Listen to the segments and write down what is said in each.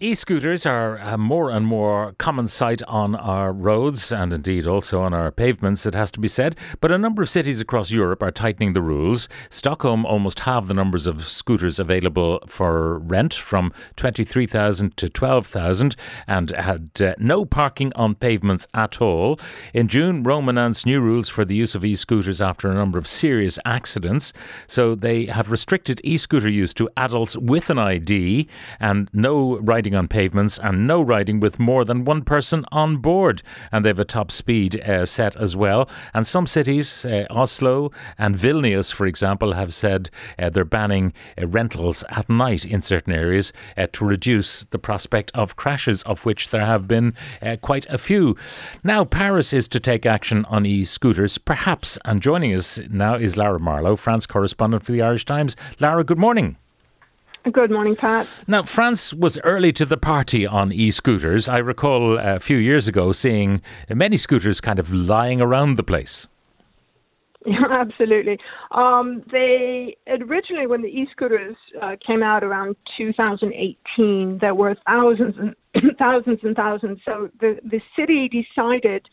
E scooters are a more and more common sight on our roads and indeed also on our pavements, it has to be said. But a number of cities across Europe are tightening the rules. Stockholm almost halved the numbers of scooters available for rent from 23,000 to 12,000 and had uh, no parking on pavements at all. In June, Rome announced new rules for the use of e scooters after a number of serious accidents. So they have restricted e scooter use to adults with an ID and no riding on pavements and no riding with more than one person on board. And they have a top speed uh, set as well. And some cities, uh, Oslo and Vilnius, for example, have said uh, they're banning uh, rentals at night in certain areas uh, to reduce the prospect of crashes, of which there have been uh, quite a few. Now, Paris is to take action on e scooters, perhaps. And joining us now is Lara Marlowe, France correspondent for the Irish Times. Lara, good morning. Good morning, Pat. Now, France was early to the party on e scooters. I recall a few years ago seeing many scooters kind of lying around the place. Yeah, absolutely. Um, they originally, when the e-scooters uh, came out around 2018, there were thousands and thousands and thousands. So the the city decided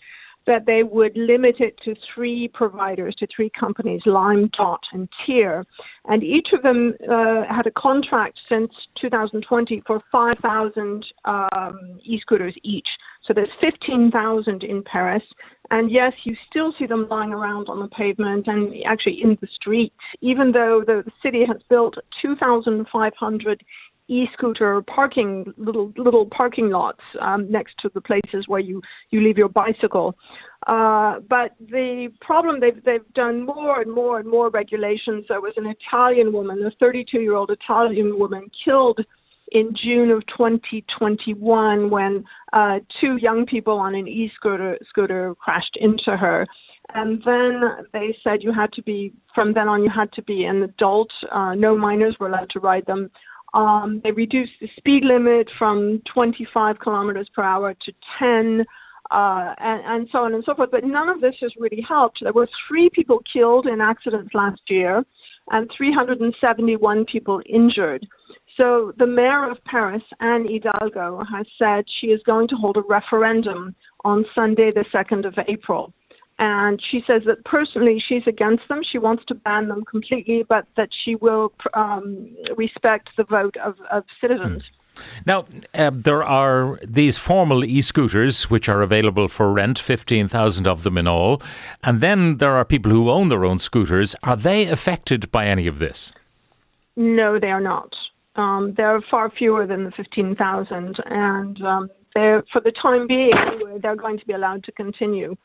that they would limit it to three providers, to three companies, Lime, Dott, and Tier. And each of them uh, had a contract since 2020 for 5,000 um, e-scooters each. So there's 15,000 in Paris. And yes, you still see them lying around on the pavement and actually in the streets, even though the city has built 2,500 e-scooter parking little little parking lots um, next to the places where you you leave your bicycle. Uh, but the problem they've they've done more and more and more regulations. There was an Italian woman, a 32 year old Italian woman, killed in June of 2021 when uh, two young people on an e-scooter scooter crashed into her. And then they said you had to be, from then on, you had to be an adult. Uh, no minors were allowed to ride them. Um, they reduced the speed limit from 25 kilometers per hour to 10, uh, and, and so on and so forth. But none of this has really helped. There were three people killed in accidents last year, and 371 people injured. So the mayor of Paris, Anne Hidalgo, has said she is going to hold a referendum on Sunday, the 2nd of April. And she says that personally she's against them. She wants to ban them completely, but that she will um, respect the vote of, of citizens. Now, uh, there are these formal e scooters which are available for rent, 15,000 of them in all. And then there are people who own their own scooters. Are they affected by any of this? No, they are not. Um, there are far fewer than the 15,000, and um, they're, for the time being, anyway, they're going to be allowed to continue.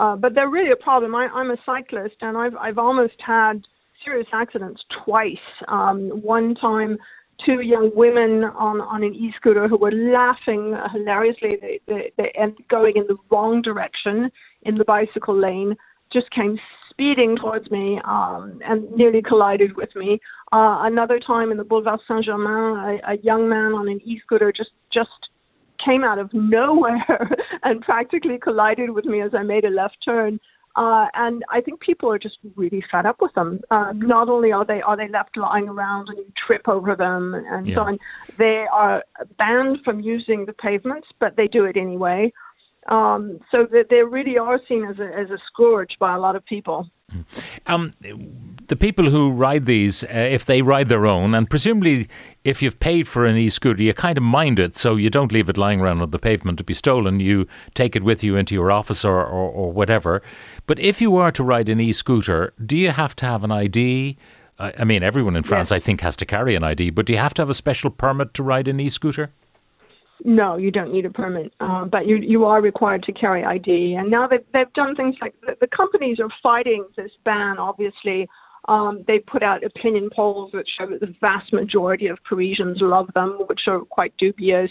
Uh, but they're really a problem. I, I'm a cyclist, and I've I've almost had serious accidents twice. Um, one time, two young women on on an e-scooter who were laughing hilariously. They they, they and going in the wrong direction in the bicycle lane. Just came speeding towards me um, and nearly collided with me. Uh, another time in the Boulevard Saint Germain, a, a young man on an e-scooter just just came out of nowhere and practically collided with me as I made a left turn. Uh, and I think people are just really fed up with them. Uh, not only are they are they left lying around and you trip over them and, Yeah. so on, they are banned from using the pavements, but they do it anyway. Um, so that they really are seen as a as a scourge by a lot of people. Um, the people who ride these, uh, if they ride their own, and presumably if you've paid for an e-scooter, you kind of mind it, so you don't leave it lying around on the pavement to be stolen. You take it with you into your office or, or, or whatever. But if you are to ride an e-scooter, do you have to have an ID? I I mean, everyone in France, I think, has to carry an ID, but do you have to have a special permit to ride an e-scooter? No, you don't need a permit, uh, but you you are required to carry ID. And now they've they've done things like the, the companies are fighting this ban. Obviously, um, they put out opinion polls which show that the vast majority of Parisians love them, which are quite dubious.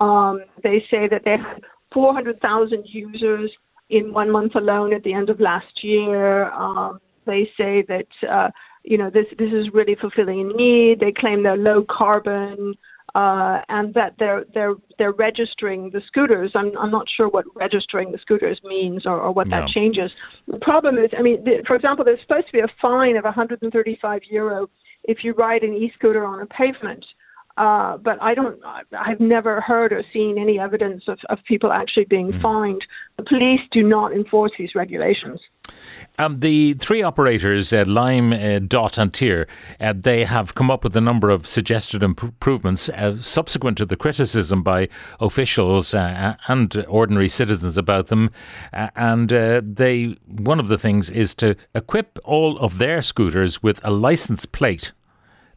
Um, they say that they had 400,000 users in one month alone at the end of last year. Um, they say that uh, you know this this is really fulfilling a need. They claim they're low carbon uh, and that they're they're they're registering the scooters. I'm I'm not sure what registering the scooters means or, or what No. that changes. The problem is, I mean, the, for example, there's supposed to be a fine of 135 euro if you ride an e-scooter on a pavement. Uh, but I don't. I've never heard or seen any evidence of, of people actually being mm. fined. The police do not enforce these regulations. Um, the three operators, uh, Lime, uh, Dott, and Tier, uh, they have come up with a number of suggested improvements uh, subsequent to the criticism by officials uh, and ordinary citizens about them. Uh, and they, one of the things is to equip all of their scooters with a license plate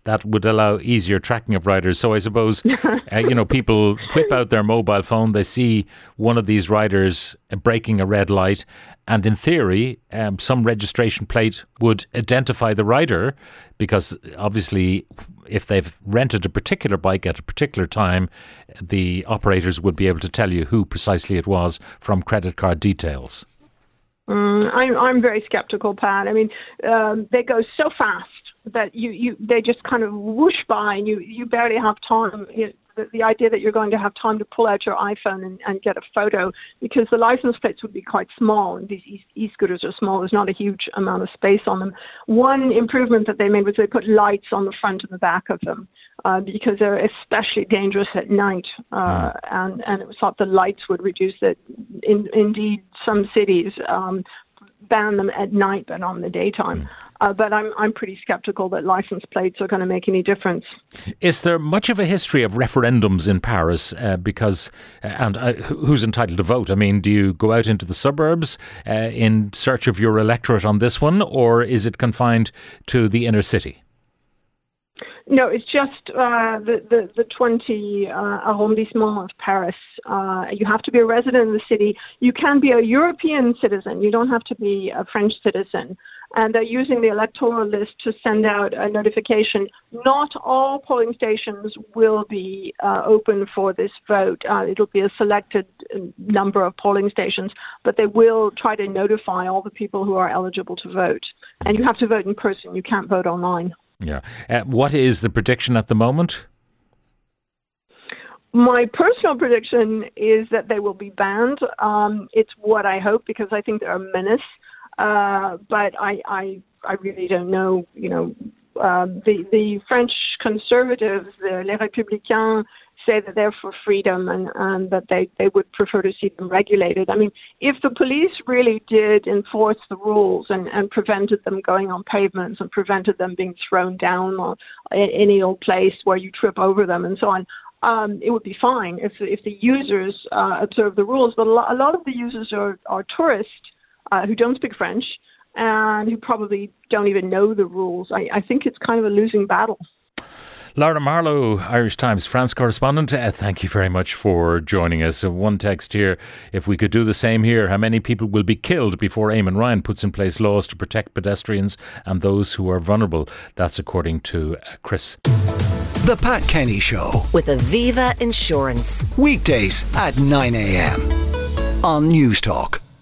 that would allow easier tracking of riders. So I suppose, uh, you know, people whip out their mobile phone, they see one of these riders breaking a red light, and in theory, um, some registration plate would identify the rider because obviously, if they've rented a particular bike at a particular time, the operators would be able to tell you who precisely it was from credit card details. Mm, I'm, I'm very skeptical, Pat. I mean, um, they go so fast that you, you they just kind of whoosh by and you, you barely have time. the, the idea that you're going to have time to pull out your iPhone and, and get a photo because the license plates would be quite small and these e scooters are small. There's not a huge amount of space on them. One improvement that they made was they put lights on the front and the back of them uh, because they're especially dangerous at night. Uh, mm. and, and it was thought the lights would reduce it. In, indeed, some cities um, ban them at night but on the daytime. Mm. Uh, but I'm I'm pretty skeptical that license plates are going to make any difference. Is there much of a history of referendums in Paris? Uh, because uh, and uh, who's entitled to vote? I mean, do you go out into the suburbs uh, in search of your electorate on this one, or is it confined to the inner city? No, it's just uh, the, the, the 20 uh, arrondissement of Paris. Uh, you have to be a resident of the city. You can be a European citizen. You don't have to be a French citizen. And they're using the electoral list to send out a notification. Not all polling stations will be uh, open for this vote. Uh, it'll be a selected uh, number of polling stations, but they will try to notify all the people who are eligible to vote. And you have to vote in person. You can't vote online. Yeah. Uh, what is the prediction at the moment? My personal prediction is that they will be banned. Um, it's what I hope because I think they're a menace. Uh, but I, I, I really don't know. You know, uh, the the French conservatives, the Les Républicains, say that they're for freedom and, and that they, they would prefer to see them regulated. I mean, if the police really did enforce the rules and, and prevented them going on pavements and prevented them being thrown down or any old place where you trip over them and so on, um, it would be fine if if the users uh, observe the rules. But a lot of the users are are tourists uh, who don't speak French and who probably don't even know the rules. I, I think it's kind of a losing battle. Lara Marlowe, Irish Times France correspondent, uh, thank you very much for joining us. Uh, one text here if we could do the same here, how many people will be killed before Eamon Ryan puts in place laws to protect pedestrians and those who are vulnerable? That's according to uh, Chris. The Pat Kenny Show with Aviva Insurance. Weekdays at 9 a.m. on Newstalk.